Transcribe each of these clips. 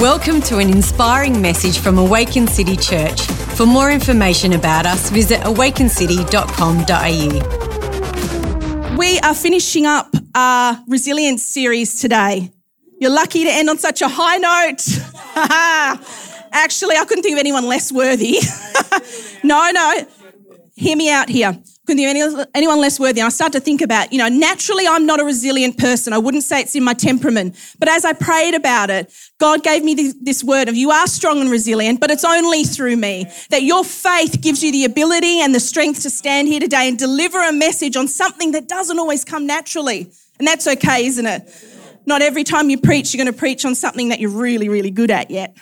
Welcome to an inspiring message from Awaken City Church. For more information about us, visit awakencity.com.au. We are finishing up our resilience series today. You're lucky to end on such a high note. Actually, I couldn't think of anyone less worthy. no, no. Hear me out here couldn't of anyone less worthy. And I start to think about, you know, naturally I'm not a resilient person. I wouldn't say it's in my temperament. But as I prayed about it, God gave me this word of you are strong and resilient, but it's only through me. That your faith gives you the ability and the strength to stand here today and deliver a message on something that doesn't always come naturally. And that's okay, isn't it? Not every time you preach, you're going to preach on something that you're really, really good at yet.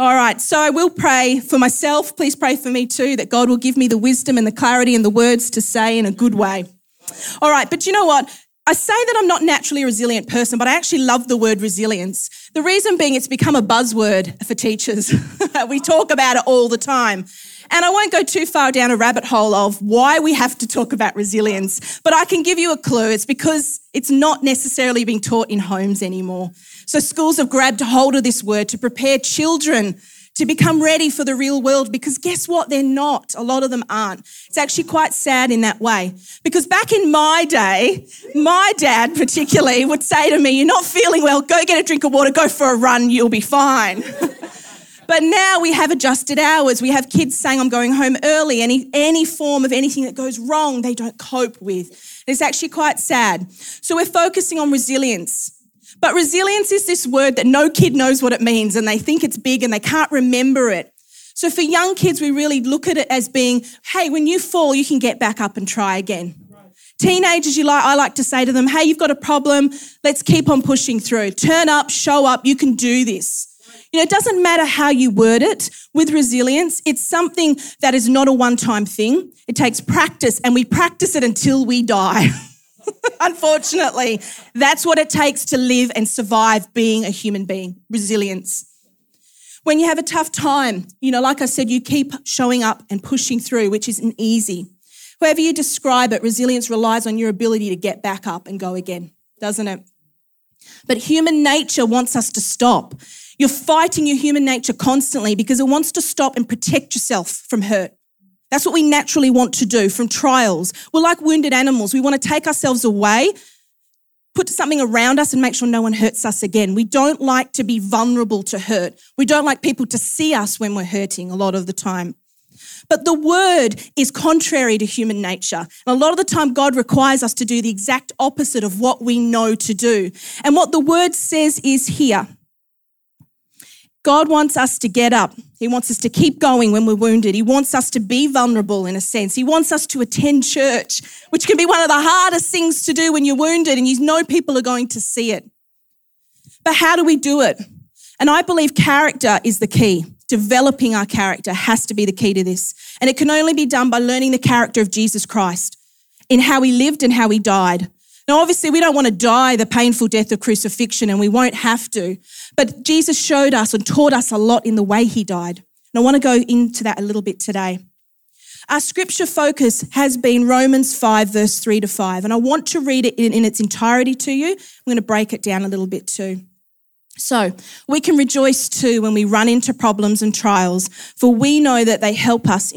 All right, so I will pray for myself. Please pray for me too, that God will give me the wisdom and the clarity and the words to say in a good way. All right, but you know what? I say that I'm not naturally a resilient person, but I actually love the word resilience. The reason being it's become a buzzword for teachers. we talk about it all the time. And I won't go too far down a rabbit hole of why we have to talk about resilience, but I can give you a clue. It's because it's not necessarily being taught in homes anymore. So schools have grabbed hold of this word to prepare children to become ready for the real world because guess what? They're not. A lot of them aren't. It's actually quite sad in that way. Because back in my day, my dad particularly would say to me, You're not feeling well, go get a drink of water, go for a run, you'll be fine. but now we have adjusted hours. We have kids saying, I'm going home early. Any, any form of anything that goes wrong, they don't cope with. It's actually quite sad. So we're focusing on resilience. But resilience is this word that no kid knows what it means and they think it's big and they can't remember it. So for young kids, we really look at it as being, hey, when you fall, you can get back up and try again. Teenagers, you like, I like to say to them, hey, you've got a problem. Let's keep on pushing through. Turn up, show up. You can do this. You know, it doesn't matter how you word it with resilience. It's something that is not a one time thing. It takes practice and we practice it until we die. Unfortunately, that's what it takes to live and survive being a human being resilience. When you have a tough time, you know, like I said, you keep showing up and pushing through, which isn't easy. However, you describe it, resilience relies on your ability to get back up and go again, doesn't it? But human nature wants us to stop. You're fighting your human nature constantly because it wants to stop and protect yourself from hurt. That's what we naturally want to do from trials. We're like wounded animals. We want to take ourselves away, put something around us, and make sure no one hurts us again. We don't like to be vulnerable to hurt. We don't like people to see us when we're hurting a lot of the time. But the word is contrary to human nature. And a lot of the time, God requires us to do the exact opposite of what we know to do. And what the word says is here God wants us to get up. He wants us to keep going when we're wounded. He wants us to be vulnerable in a sense. He wants us to attend church, which can be one of the hardest things to do when you're wounded and you know people are going to see it. But how do we do it? And I believe character is the key. Developing our character has to be the key to this. And it can only be done by learning the character of Jesus Christ in how he lived and how he died. Now, obviously, we don't want to die the painful death of crucifixion, and we won't have to. But Jesus showed us and taught us a lot in the way he died. And I want to go into that a little bit today. Our scripture focus has been Romans 5, verse 3 to 5. And I want to read it in, in its entirety to you. I'm going to break it down a little bit too. So, we can rejoice too when we run into problems and trials, for we know that they help us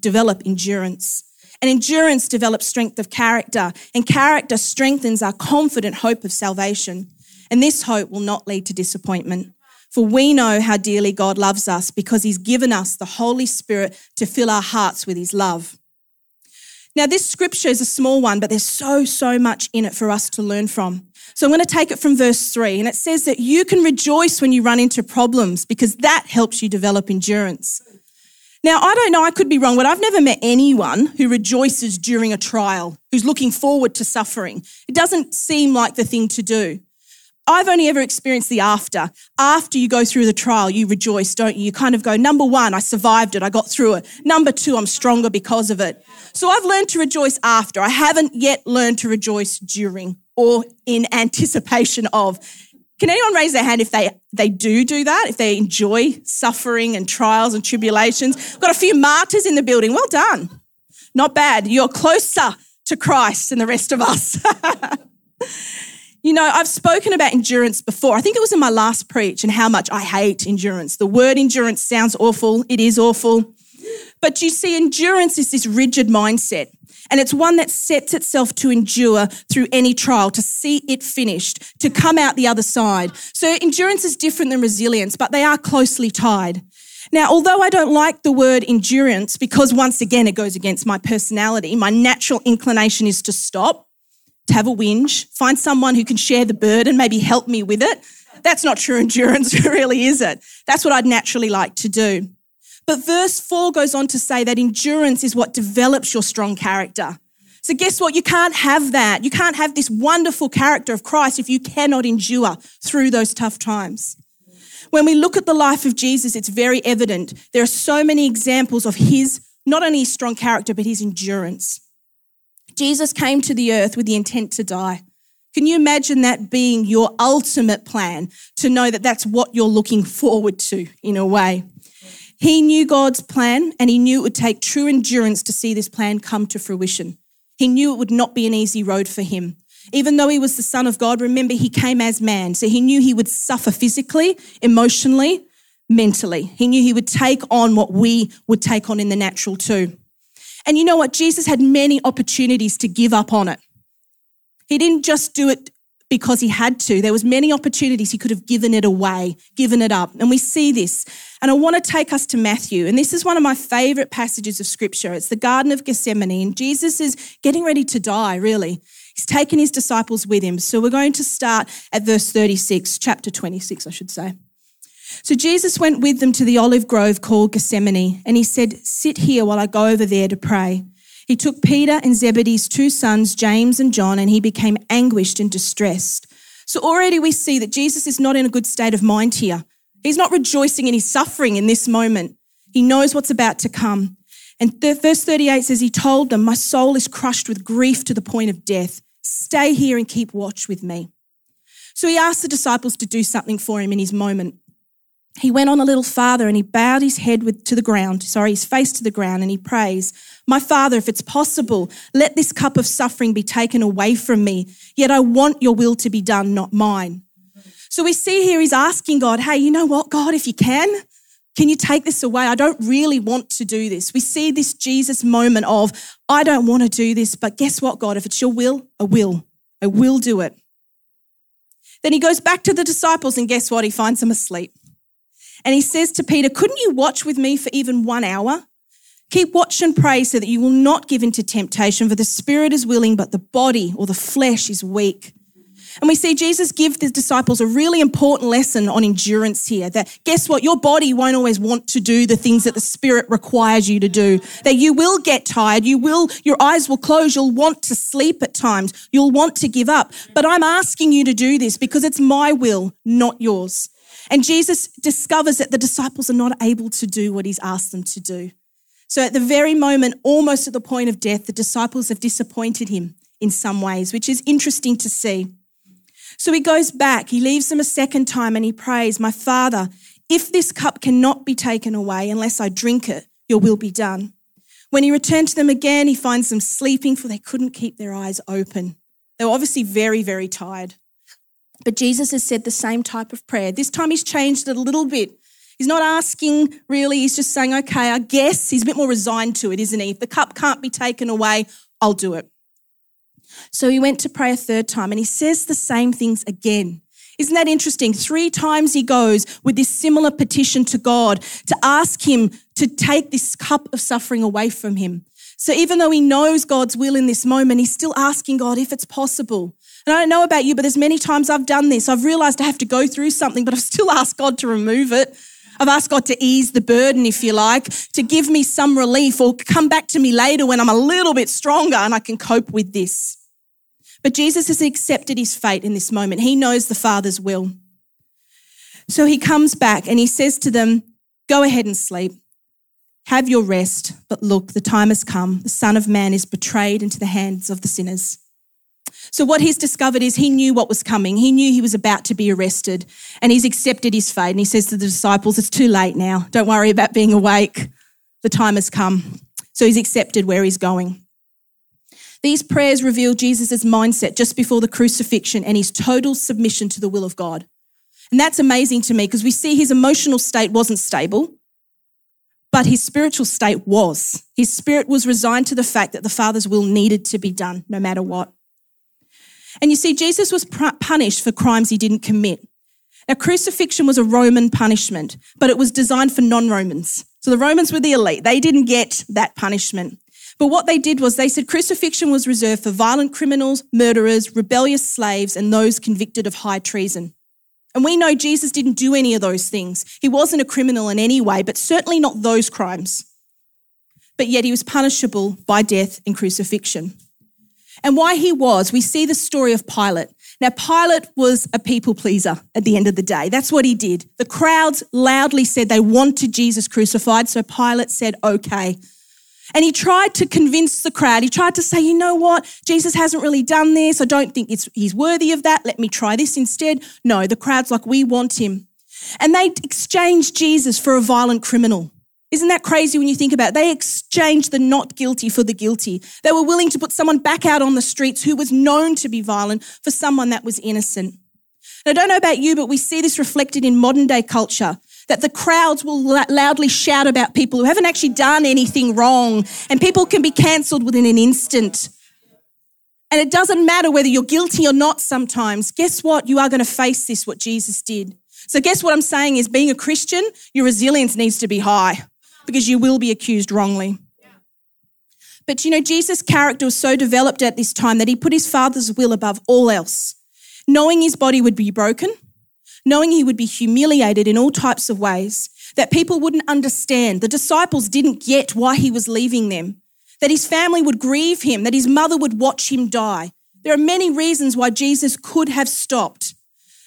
develop endurance. And endurance develops strength of character, and character strengthens our confident hope of salvation. And this hope will not lead to disappointment. For we know how dearly God loves us because he's given us the Holy Spirit to fill our hearts with his love. Now, this scripture is a small one, but there's so, so much in it for us to learn from. So I'm going to take it from verse three, and it says that you can rejoice when you run into problems because that helps you develop endurance. Now, I don't know, I could be wrong, but I've never met anyone who rejoices during a trial, who's looking forward to suffering. It doesn't seem like the thing to do. I've only ever experienced the after. After you go through the trial, you rejoice, don't you? You kind of go, number one, I survived it, I got through it. Number two, I'm stronger because of it. So I've learned to rejoice after. I haven't yet learned to rejoice during or in anticipation of. Can anyone raise their hand if they, they do do that, if they enjoy suffering and trials and tribulations? Got a few martyrs in the building. Well done. Not bad. You're closer to Christ than the rest of us. You know, I've spoken about endurance before. I think it was in my last preach and how much I hate endurance. The word endurance sounds awful, it is awful. But you see, endurance is this rigid mindset. And it's one that sets itself to endure through any trial, to see it finished, to come out the other side. So endurance is different than resilience, but they are closely tied. Now, although I don't like the word endurance because once again it goes against my personality, my natural inclination is to stop, to have a whinge, find someone who can share the burden, maybe help me with it. That's not true endurance, really, is it? That's what I'd naturally like to do. But verse 4 goes on to say that endurance is what develops your strong character. So, guess what? You can't have that. You can't have this wonderful character of Christ if you cannot endure through those tough times. When we look at the life of Jesus, it's very evident. There are so many examples of his, not only his strong character, but his endurance. Jesus came to the earth with the intent to die. Can you imagine that being your ultimate plan to know that that's what you're looking forward to in a way? He knew God's plan and he knew it would take true endurance to see this plan come to fruition. He knew it would not be an easy road for him. Even though he was the Son of God, remember, he came as man. So he knew he would suffer physically, emotionally, mentally. He knew he would take on what we would take on in the natural too. And you know what? Jesus had many opportunities to give up on it. He didn't just do it because he had to. There was many opportunities he could have given it away, given it up. And we see this. And I want to take us to Matthew. And this is one of my favorite passages of scripture. It's the Garden of Gethsemane. And Jesus is getting ready to die, really. He's taken his disciples with him. So we're going to start at verse 36, chapter 26, I should say. So Jesus went with them to the olive grove called Gethsemane, and he said, Sit here while I go over there to pray. He took Peter and Zebedee's two sons, James and John, and he became anguished and distressed. So already we see that Jesus is not in a good state of mind here. He's not rejoicing in his suffering in this moment. He knows what's about to come. And verse 38 says, He told them, My soul is crushed with grief to the point of death. Stay here and keep watch with me. So he asked the disciples to do something for him in his moment he went on a little farther and he bowed his head with, to the ground, sorry, his face to the ground, and he prays, My Father, if it's possible, let this cup of suffering be taken away from me, yet I want your will to be done, not mine. So we see here he's asking God, Hey, you know what, God, if you can, can you take this away? I don't really want to do this. We see this Jesus moment of, I don't want to do this, but guess what, God? If it's your will, I will. I will do it. Then he goes back to the disciples, and guess what? He finds them asleep. And he says to Peter, Couldn't you watch with me for even one hour? Keep watch and pray so that you will not give into temptation, for the spirit is willing, but the body or the flesh is weak. And we see Jesus give the disciples a really important lesson on endurance here that guess what? Your body won't always want to do the things that the spirit requires you to do. That you will get tired. You will, your eyes will close. You'll want to sleep at times. You'll want to give up. But I'm asking you to do this because it's my will, not yours. And Jesus discovers that the disciples are not able to do what he's asked them to do. So at the very moment, almost at the point of death, the disciples have disappointed him in some ways, which is interesting to see. So he goes back, he leaves them a second time and he prays, My Father, if this cup cannot be taken away unless I drink it, your will be done. When he returned to them again, he finds them sleeping, for they couldn't keep their eyes open. They were obviously very, very tired. But Jesus has said the same type of prayer. This time he's changed it a little bit. He's not asking really, he's just saying, okay, I guess he's a bit more resigned to it, isn't he? If the cup can't be taken away, I'll do it. So he went to pray a third time and he says the same things again. Isn't that interesting? Three times he goes with this similar petition to God to ask him to take this cup of suffering away from him. So even though he knows God's will in this moment, he's still asking God if it's possible. And I don't know about you, but there's many times I've done this. I've realized I have to go through something, but I've still asked God to remove it. I've asked God to ease the burden, if you like, to give me some relief or come back to me later when I'm a little bit stronger and I can cope with this. But Jesus has accepted his fate in this moment. He knows the Father's will. So he comes back and he says to them, Go ahead and sleep. Have your rest. But look, the time has come. The Son of Man is betrayed into the hands of the sinners. So, what he's discovered is he knew what was coming. He knew he was about to be arrested and he's accepted his fate. And he says to the disciples, It's too late now. Don't worry about being awake. The time has come. So, he's accepted where he's going. These prayers reveal Jesus' mindset just before the crucifixion and his total submission to the will of God. And that's amazing to me because we see his emotional state wasn't stable, but his spiritual state was. His spirit was resigned to the fact that the Father's will needed to be done no matter what. And you see, Jesus was punished for crimes he didn't commit. Now, crucifixion was a Roman punishment, but it was designed for non Romans. So the Romans were the elite. They didn't get that punishment. But what they did was they said crucifixion was reserved for violent criminals, murderers, rebellious slaves, and those convicted of high treason. And we know Jesus didn't do any of those things. He wasn't a criminal in any way, but certainly not those crimes. But yet he was punishable by death and crucifixion. And why he was, we see the story of Pilate. Now, Pilate was a people pleaser at the end of the day. That's what he did. The crowds loudly said they wanted Jesus crucified, so Pilate said, okay. And he tried to convince the crowd. He tried to say, you know what? Jesus hasn't really done this. I don't think he's worthy of that. Let me try this instead. No, the crowd's like, we want him. And they exchanged Jesus for a violent criminal. Isn't that crazy when you think about it? They exchanged the not guilty for the guilty. They were willing to put someone back out on the streets who was known to be violent for someone that was innocent. And I don't know about you, but we see this reflected in modern day culture that the crowds will loudly shout about people who haven't actually done anything wrong, and people can be cancelled within an instant. And it doesn't matter whether you're guilty or not sometimes. Guess what? You are going to face this, what Jesus did. So, guess what I'm saying is being a Christian, your resilience needs to be high because you will be accused wrongly. But you know, Jesus' character was so developed at this time that he put his Father's will above all else. Knowing his body would be broken, knowing he would be humiliated in all types of ways, that people wouldn't understand. The disciples didn't get why he was leaving them, that his family would grieve him, that his mother would watch him die. There are many reasons why Jesus could have stopped.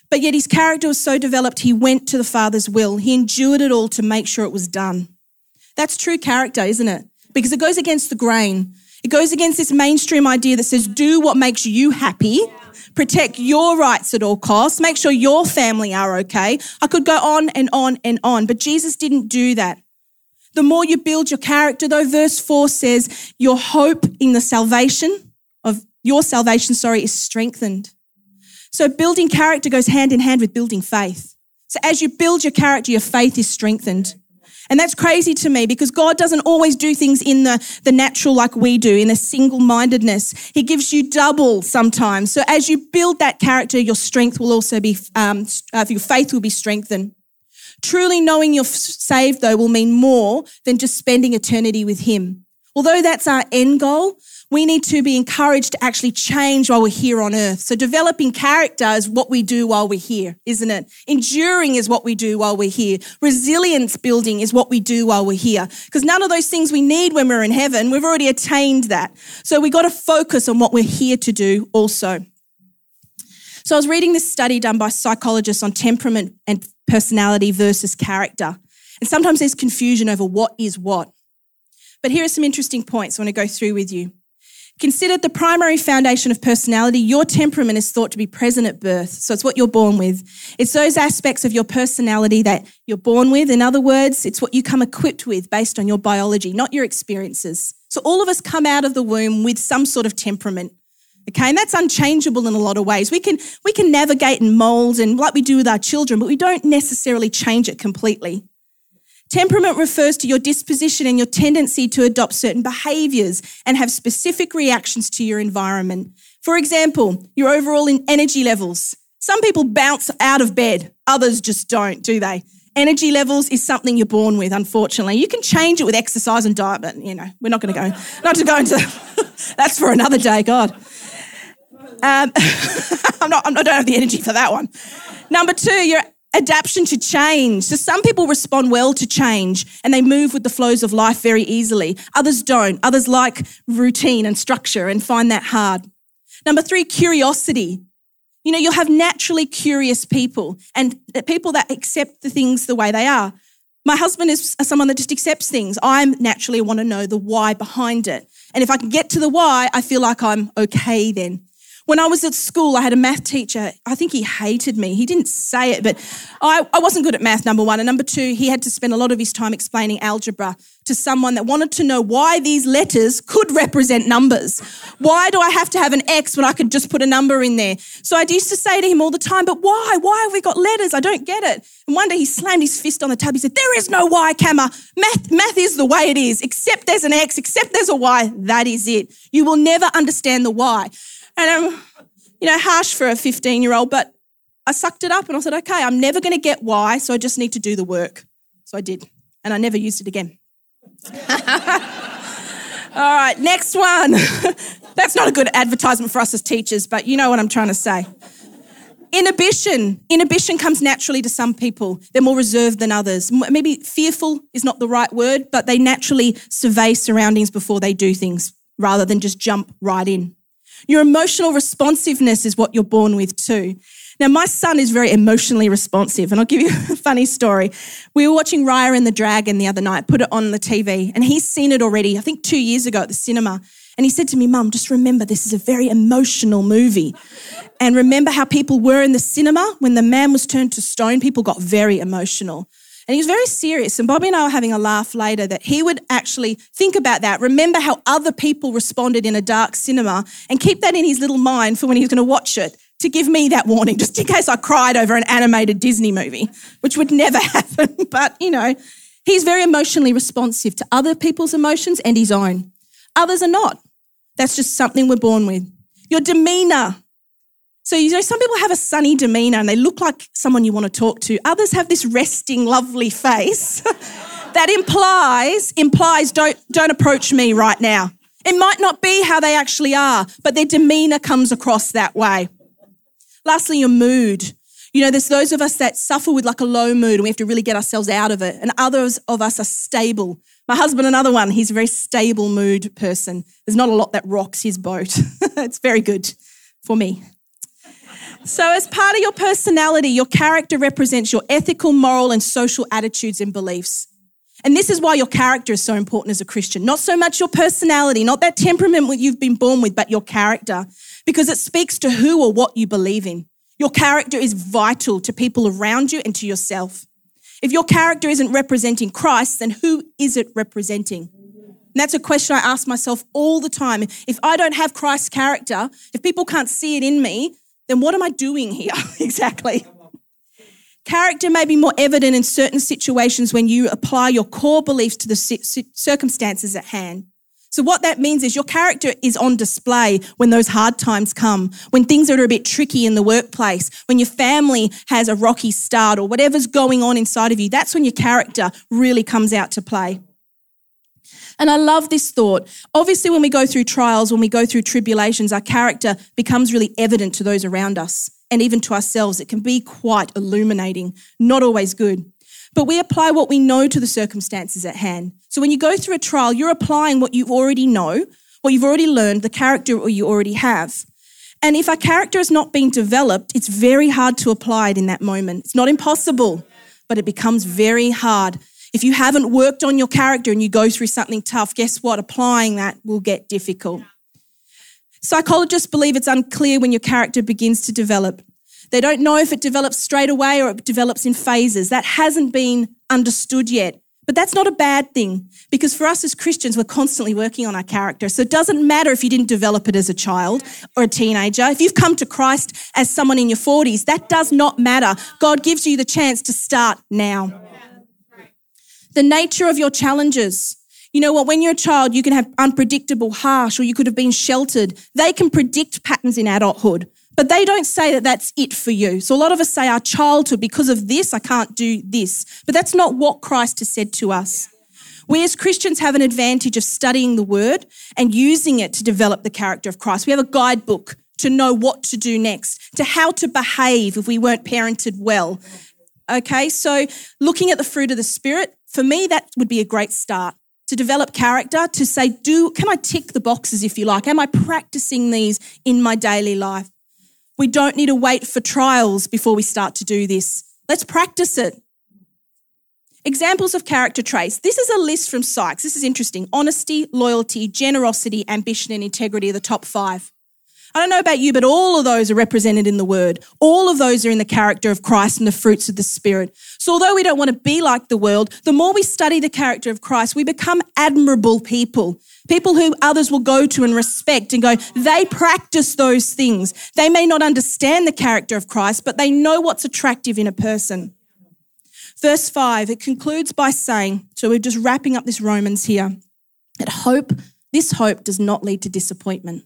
But yet his character was so developed, he went to the Father's will. He endured it all to make sure it was done. That's true character, isn't it? Because it goes against the grain. It goes against this mainstream idea that says, do what makes you happy protect your rights at all costs, make sure your family are okay. I could go on and on and on, but Jesus didn't do that. The more you build your character, though, verse 4 says, your hope in the salvation of your salvation, sorry, is strengthened. So building character goes hand in hand with building faith. So as you build your character, your faith is strengthened. And that's crazy to me because God doesn't always do things in the, the natural like we do, in a single mindedness. He gives you double sometimes. So as you build that character, your strength will also be, um, uh, your faith will be strengthened. Truly knowing you're saved, though, will mean more than just spending eternity with Him. Although that's our end goal, we need to be encouraged to actually change while we're here on earth. So developing character is what we do while we're here, isn't it? Enduring is what we do while we're here. Resilience building is what we do while we're here. Because none of those things we need when we're in heaven, we've already attained that. So we got to focus on what we're here to do also. So I was reading this study done by psychologists on temperament and personality versus character. And sometimes there's confusion over what is what. But here are some interesting points I want to go through with you. Considered the primary foundation of personality, your temperament is thought to be present at birth. So it's what you're born with. It's those aspects of your personality that you're born with. In other words, it's what you come equipped with based on your biology, not your experiences. So all of us come out of the womb with some sort of temperament. Okay, and that's unchangeable in a lot of ways. We can we can navigate and mold and like we do with our children, but we don't necessarily change it completely. Temperament refers to your disposition and your tendency to adopt certain behaviors and have specific reactions to your environment. For example, your overall energy levels. Some people bounce out of bed, others just don't, do they? Energy levels is something you're born with, unfortunately. You can change it with exercise and diet, but you know, we're not going to go, not to go into, that's for another day, God. Um, I'm not, I don't have the energy for that one. Number two, your adaptation to change. So some people respond well to change and they move with the flows of life very easily. Others don't. Others like routine and structure and find that hard. Number three, curiosity. You know, you'll have naturally curious people and people that accept the things the way they are. My husband is someone that just accepts things. I naturally want to know the why behind it. And if I can get to the why, I feel like I'm okay then. When I was at school, I had a math teacher. I think he hated me. He didn't say it, but I, I wasn't good at math, number one. And number two, he had to spend a lot of his time explaining algebra to someone that wanted to know why these letters could represent numbers. Why do I have to have an X when I could just put a number in there? So I used to say to him all the time, but why? Why have we got letters? I don't get it. And one day he slammed his fist on the tub. He said, There is no Y, Camma. Math, math is the way it is. Except there's an X, except there's a Y. That is it. You will never understand the why. And I'm, um, you know, harsh for a 15 year old, but I sucked it up and I said, okay, I'm never going to get why, so I just need to do the work. So I did. And I never used it again. All right, next one. That's not a good advertisement for us as teachers, but you know what I'm trying to say. Inhibition. Inhibition comes naturally to some people. They're more reserved than others. Maybe fearful is not the right word, but they naturally survey surroundings before they do things rather than just jump right in. Your emotional responsiveness is what you're born with too. Now, my son is very emotionally responsive, and I'll give you a funny story. We were watching Raya and the Dragon the other night, put it on the TV, and he's seen it already, I think two years ago at the cinema. And he said to me, Mum, just remember this is a very emotional movie. And remember how people were in the cinema when the man was turned to stone, people got very emotional. And he was very serious. And Bobby and I were having a laugh later that he would actually think about that, remember how other people responded in a dark cinema, and keep that in his little mind for when he's going to watch it to give me that warning, just in case I cried over an animated Disney movie, which would never happen. But, you know, he's very emotionally responsive to other people's emotions and his own. Others are not. That's just something we're born with. Your demeanor so, you know, some people have a sunny demeanor and they look like someone you want to talk to. Others have this resting, lovely face that implies, implies don't, don't approach me right now. It might not be how they actually are, but their demeanor comes across that way. Lastly, your mood. You know, there's those of us that suffer with like a low mood and we have to really get ourselves out of it. And others of us are stable. My husband, another one, he's a very stable mood person. There's not a lot that rocks his boat. it's very good for me. So, as part of your personality, your character represents your ethical, moral, and social attitudes and beliefs. And this is why your character is so important as a Christian. Not so much your personality, not that temperament you've been born with, but your character, because it speaks to who or what you believe in. Your character is vital to people around you and to yourself. If your character isn't representing Christ, then who is it representing? And that's a question I ask myself all the time. If I don't have Christ's character, if people can't see it in me, then what am I doing here exactly? Character may be more evident in certain situations when you apply your core beliefs to the circumstances at hand. So, what that means is your character is on display when those hard times come, when things are a bit tricky in the workplace, when your family has a rocky start, or whatever's going on inside of you. That's when your character really comes out to play. And I love this thought. Obviously, when we go through trials, when we go through tribulations, our character becomes really evident to those around us and even to ourselves. It can be quite illuminating, not always good. But we apply what we know to the circumstances at hand. So when you go through a trial, you're applying what you already know, what you've already learned, the character you already have. And if our character has not been developed, it's very hard to apply it in that moment. It's not impossible, but it becomes very hard if you haven't worked on your character and you go through something tough, guess what? Applying that will get difficult. Psychologists believe it's unclear when your character begins to develop. They don't know if it develops straight away or it develops in phases. That hasn't been understood yet. But that's not a bad thing because for us as Christians, we're constantly working on our character. So it doesn't matter if you didn't develop it as a child or a teenager. If you've come to Christ as someone in your 40s, that does not matter. God gives you the chance to start now the nature of your challenges. You know what? When you're a child, you can have unpredictable, harsh, or you could have been sheltered. They can predict patterns in adulthood, but they don't say that that's it for you. So a lot of us say our childhood, because of this, I can't do this. But that's not what Christ has said to us. We as Christians have an advantage of studying the word and using it to develop the character of Christ. We have a guidebook to know what to do next, to how to behave if we weren't parented well. Okay, so looking at the fruit of the Spirit, for me, that would be a great start to develop character, to say, do, can I tick the boxes if you like? Am I practicing these in my daily life? We don't need to wait for trials before we start to do this. Let's practice it. Examples of character traits. This is a list from Sykes. This is interesting. Honesty, loyalty, generosity, ambition, and integrity are the top five. I don't know about you, but all of those are represented in the word. All of those are in the character of Christ and the fruits of the Spirit. So, although we don't want to be like the world, the more we study the character of Christ, we become admirable people. People who others will go to and respect and go, they practice those things. They may not understand the character of Christ, but they know what's attractive in a person. Verse 5, it concludes by saying, so we're just wrapping up this Romans here, that hope, this hope does not lead to disappointment.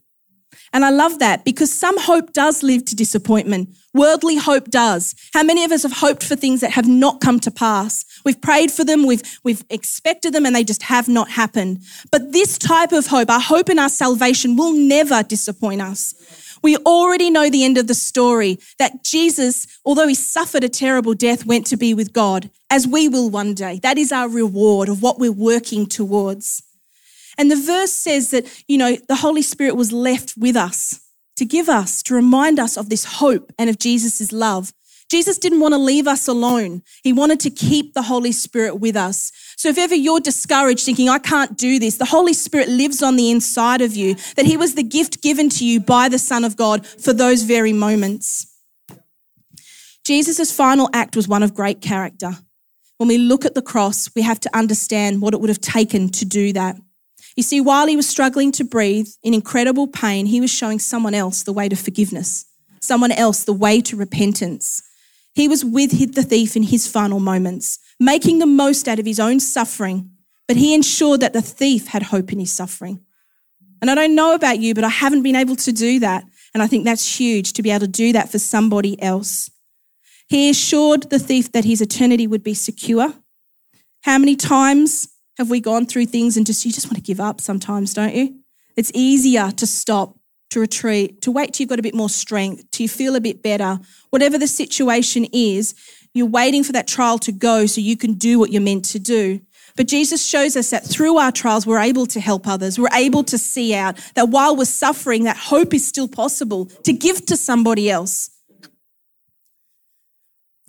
And I love that because some hope does lead to disappointment. Worldly hope does. How many of us have hoped for things that have not come to pass? We've prayed for them, we've, we've expected them, and they just have not happened. But this type of hope, our hope in our salvation, will never disappoint us. We already know the end of the story that Jesus, although he suffered a terrible death, went to be with God, as we will one day. That is our reward of what we're working towards. And the verse says that, you know, the Holy Spirit was left with us to give us, to remind us of this hope and of Jesus' love. Jesus didn't want to leave us alone. He wanted to keep the Holy Spirit with us. So if ever you're discouraged thinking, I can't do this, the Holy Spirit lives on the inside of you, that He was the gift given to you by the Son of God for those very moments. Jesus' final act was one of great character. When we look at the cross, we have to understand what it would have taken to do that. You see, while he was struggling to breathe in incredible pain, he was showing someone else the way to forgiveness, someone else the way to repentance. He was with the thief in his final moments, making the most out of his own suffering, but he ensured that the thief had hope in his suffering. And I don't know about you, but I haven't been able to do that. And I think that's huge to be able to do that for somebody else. He assured the thief that his eternity would be secure. How many times have we gone through things and just, you just want to give up sometimes, don't you? It's easier to stop, to retreat, to wait till you've got a bit more strength, till you feel a bit better. Whatever the situation is, you're waiting for that trial to go so you can do what you're meant to do. But Jesus shows us that through our trials, we're able to help others. We're able to see out that while we're suffering, that hope is still possible to give to somebody else.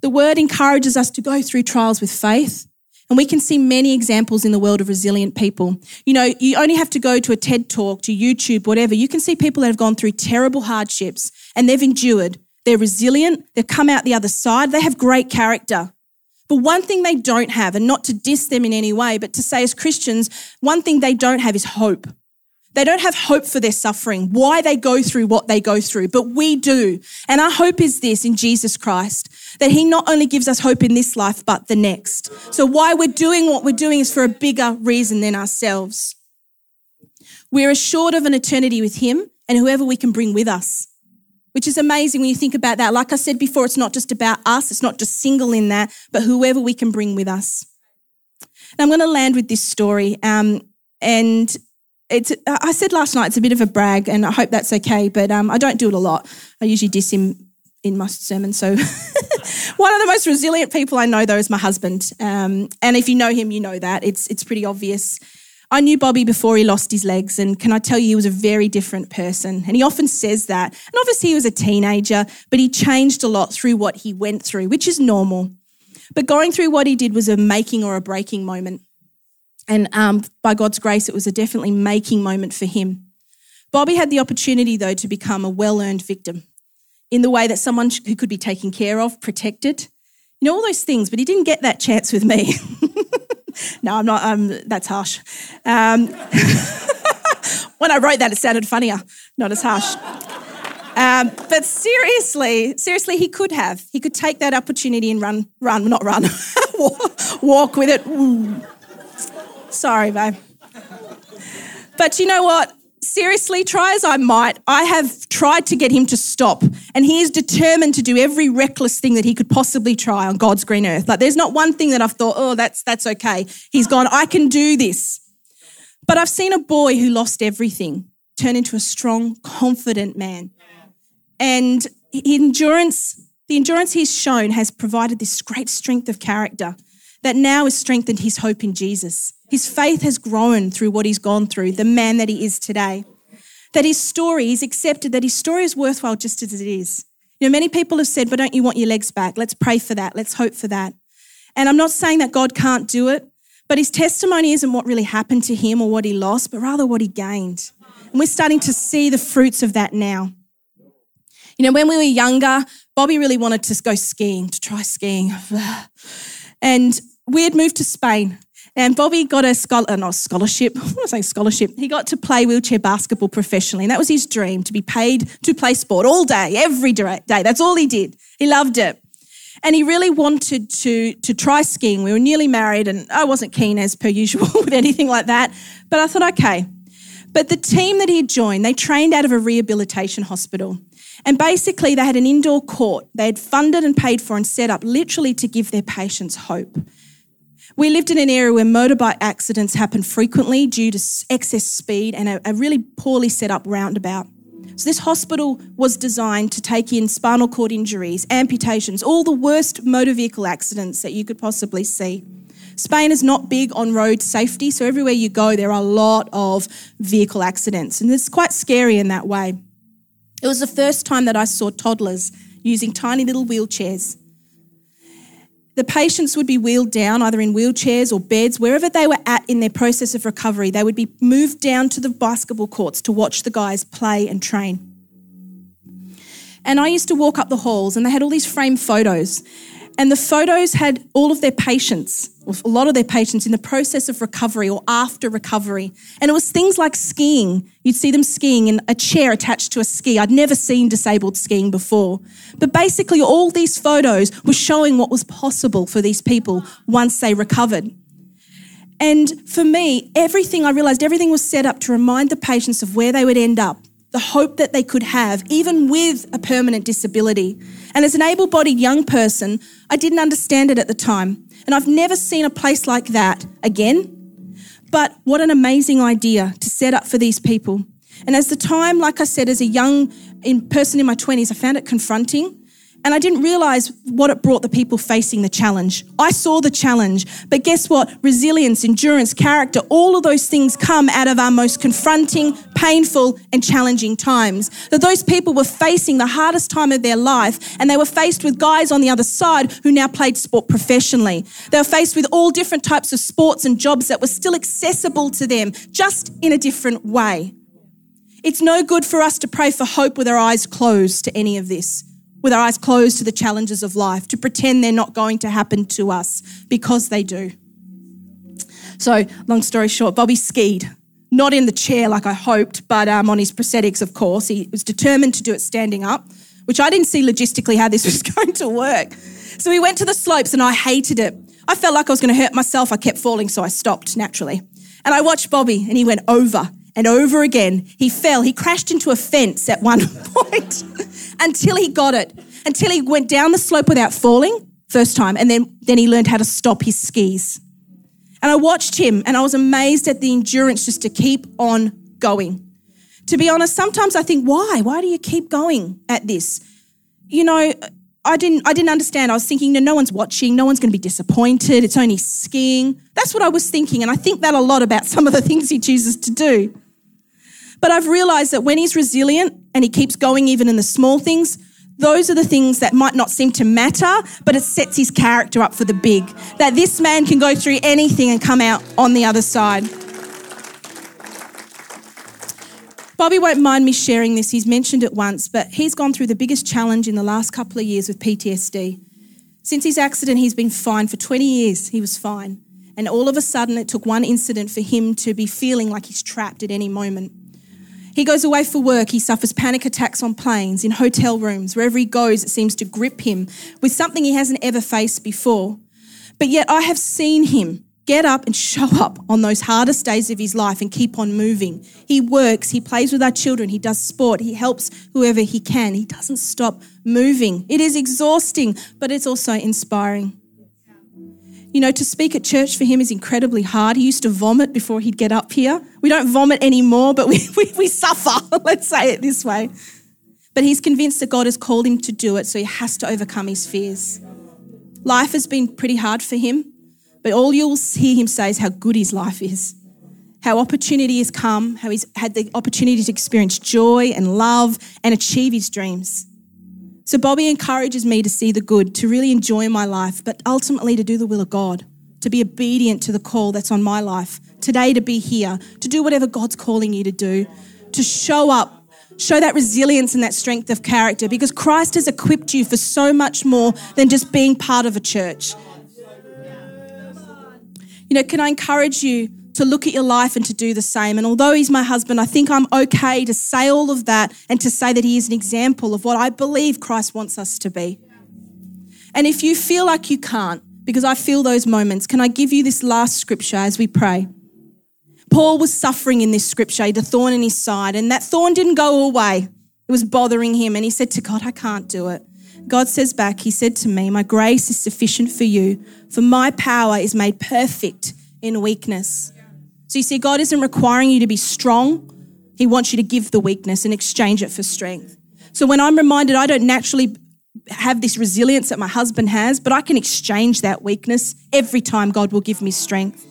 The word encourages us to go through trials with faith. And we can see many examples in the world of resilient people. You know, you only have to go to a TED talk, to YouTube, whatever. You can see people that have gone through terrible hardships and they've endured. They're resilient. They've come out the other side. They have great character. But one thing they don't have, and not to diss them in any way, but to say as Christians, one thing they don't have is hope. They don't have hope for their suffering, why they go through what they go through, but we do. And our hope is this in Jesus Christ that He not only gives us hope in this life, but the next. So, why we're doing what we're doing is for a bigger reason than ourselves. We're assured of an eternity with Him and whoever we can bring with us, which is amazing when you think about that. Like I said before, it's not just about us, it's not just single in that, but whoever we can bring with us. Now, I'm going to land with this story. Um, and it's, I said last night it's a bit of a brag, and I hope that's okay. But um, I don't do it a lot. I usually diss him in my sermon. So one of the most resilient people I know, though, is my husband. Um, and if you know him, you know that it's it's pretty obvious. I knew Bobby before he lost his legs, and can I tell you, he was a very different person. And he often says that. And obviously, he was a teenager, but he changed a lot through what he went through, which is normal. But going through what he did was a making or a breaking moment. And um, by God's grace, it was a definitely making moment for him. Bobby had the opportunity, though, to become a well earned victim in the way that someone who could be taken care of, protected, you know, all those things, but he didn't get that chance with me. no, I'm not, um, that's harsh. Um, when I wrote that, it sounded funnier, not as harsh. Um, but seriously, seriously, he could have. He could take that opportunity and run, run, not run, walk with it. Ooh. Sorry, babe. But you know what? Seriously, try as I might, I have tried to get him to stop. And he is determined to do every reckless thing that he could possibly try on God's green earth. Like there's not one thing that I've thought, oh, that's that's okay. He's gone, I can do this. But I've seen a boy who lost everything turn into a strong, confident man. And endurance, the endurance he's shown has provided this great strength of character that now has strengthened his hope in Jesus. His faith has grown through what he's gone through, the man that he is today. That his story, he's accepted that his story is worthwhile just as it is. You know, many people have said, but don't you want your legs back? Let's pray for that. Let's hope for that. And I'm not saying that God can't do it, but his testimony isn't what really happened to him or what he lost, but rather what he gained. And we're starting to see the fruits of that now. You know, when we were younger, Bobby really wanted to go skiing, to try skiing. And we had moved to Spain. And Bobby got a scholar, scholarship, I want to say scholarship. He got to play wheelchair basketball professionally. And that was his dream to be paid to play sport all day, every day. That's all he did. He loved it. And he really wanted to, to try skiing. We were nearly married, and I wasn't keen as per usual with anything like that. But I thought, okay. But the team that he had joined, they trained out of a rehabilitation hospital. And basically, they had an indoor court they had funded and paid for and set up literally to give their patients hope. We lived in an area where motorbike accidents happen frequently due to excess speed and a, a really poorly set up roundabout. So, this hospital was designed to take in spinal cord injuries, amputations, all the worst motor vehicle accidents that you could possibly see. Spain is not big on road safety, so everywhere you go, there are a lot of vehicle accidents, and it's quite scary in that way. It was the first time that I saw toddlers using tiny little wheelchairs. The patients would be wheeled down either in wheelchairs or beds, wherever they were at in their process of recovery. They would be moved down to the basketball courts to watch the guys play and train. And I used to walk up the halls, and they had all these framed photos. And the photos had all of their patients, a lot of their patients, in the process of recovery or after recovery. And it was things like skiing. You'd see them skiing in a chair attached to a ski. I'd never seen disabled skiing before. But basically, all these photos were showing what was possible for these people once they recovered. And for me, everything I realized, everything was set up to remind the patients of where they would end up the hope that they could have, even with a permanent disability. And as an able bodied young person, I didn't understand it at the time. And I've never seen a place like that again. But what an amazing idea to set up for these people. And as the time, like I said, as a young person in my 20s, I found it confronting and I didn't realize what it brought the people facing the challenge. I saw the challenge, but guess what? Resilience, endurance, character, all of those things come out of our most confronting, painful, and challenging times. That those people were facing the hardest time of their life, and they were faced with guys on the other side who now played sport professionally. They were faced with all different types of sports and jobs that were still accessible to them, just in a different way. It's no good for us to pray for hope with our eyes closed to any of this with our eyes closed to the challenges of life, to pretend they're not going to happen to us because they do. So, long story short, Bobby skied. Not in the chair like I hoped, but um, on his prosthetics, of course. He was determined to do it standing up, which I didn't see logistically how this was going to work. So we went to the slopes and I hated it. I felt like I was going to hurt myself. I kept falling, so I stopped naturally. And I watched Bobby and he went over and over again. He fell. He crashed into a fence at one point until he got it, until he went down the slope without falling, first time, and then, then he learned how to stop his skis. And I watched him and I was amazed at the endurance just to keep on going. To be honest, sometimes I think, why? Why do you keep going at this? You know, I didn't I didn't understand. I was thinking, no, no one's watching, no one's going to be disappointed. It's only skiing. That's what I was thinking, and I think that a lot about some of the things he chooses to do. But I've realized that when he's resilient and he keeps going even in the small things, those are the things that might not seem to matter, but it sets his character up for the big. That this man can go through anything and come out on the other side. Bobby won't mind me sharing this, he's mentioned it once, but he's gone through the biggest challenge in the last couple of years with PTSD. Since his accident, he's been fine for 20 years, he was fine. And all of a sudden, it took one incident for him to be feeling like he's trapped at any moment. He goes away for work. He suffers panic attacks on planes, in hotel rooms. Wherever he goes, it seems to grip him with something he hasn't ever faced before. But yet, I have seen him get up and show up on those hardest days of his life and keep on moving. He works, he plays with our children, he does sport, he helps whoever he can. He doesn't stop moving. It is exhausting, but it's also inspiring. You know, to speak at church for him is incredibly hard. He used to vomit before he'd get up here. We don't vomit anymore, but we, we, we suffer, let's say it this way. But he's convinced that God has called him to do it, so he has to overcome his fears. Life has been pretty hard for him, but all you'll hear him say is how good his life is, how opportunity has come, how he's had the opportunity to experience joy and love and achieve his dreams. So Bobby encourages me to see the good, to really enjoy my life, but ultimately to do the will of God, to be obedient to the call that's on my life. Today, to be here, to do whatever God's calling you to do, to show up Show that resilience and that strength of character because Christ has equipped you for so much more than just being part of a church. You know, can I encourage you to look at your life and to do the same? And although he's my husband, I think I'm okay to say all of that and to say that he is an example of what I believe Christ wants us to be. And if you feel like you can't, because I feel those moments, can I give you this last scripture as we pray? Paul was suffering in this scripture, he had a thorn in his side, and that thorn didn't go away. It was bothering him, and he said to God, I can't do it. God says back, He said to me, My grace is sufficient for you, for my power is made perfect in weakness. So you see, God isn't requiring you to be strong, He wants you to give the weakness and exchange it for strength. So when I'm reminded I don't naturally have this resilience that my husband has, but I can exchange that weakness every time God will give me strength.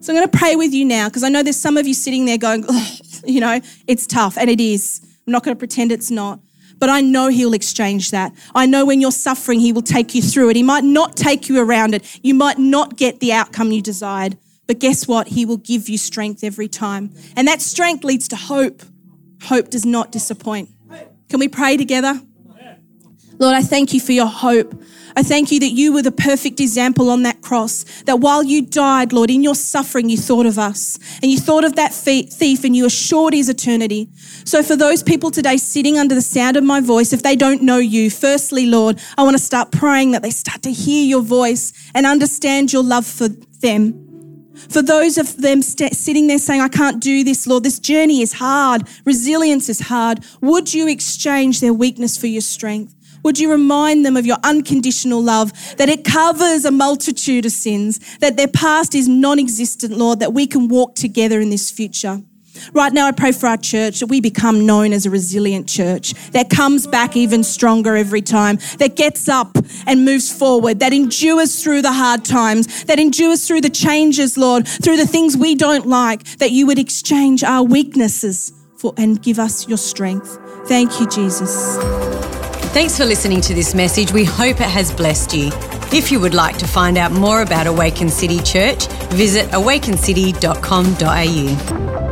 So I'm going to pray with you now because I know there's some of you sitting there going, you know, it's tough, and it is. I'm not going to pretend it's not. But I know He'll exchange that. I know when you're suffering, He will take you through it. He might not take you around it. You might not get the outcome you desired. But guess what? He will give you strength every time. And that strength leads to hope. Hope does not disappoint. Can we pray together? Lord, I thank you for your hope. I thank you that you were the perfect example on that cross. That while you died, Lord, in your suffering, you thought of us and you thought of that thief and you assured his eternity. So, for those people today sitting under the sound of my voice, if they don't know you, firstly, Lord, I want to start praying that they start to hear your voice and understand your love for them. For those of them st- sitting there saying, I can't do this, Lord, this journey is hard, resilience is hard, would you exchange their weakness for your strength? Would you remind them of your unconditional love, that it covers a multitude of sins, that their past is non existent, Lord, that we can walk together in this future? Right now, I pray for our church that we become known as a resilient church that comes back even stronger every time, that gets up and moves forward, that endures through the hard times, that endures through the changes, Lord, through the things we don't like, that you would exchange our weaknesses for and give us your strength. Thank you, Jesus. Thanks for listening to this message. We hope it has blessed you. If you would like to find out more about Awaken City Church, visit awakencity.com.au.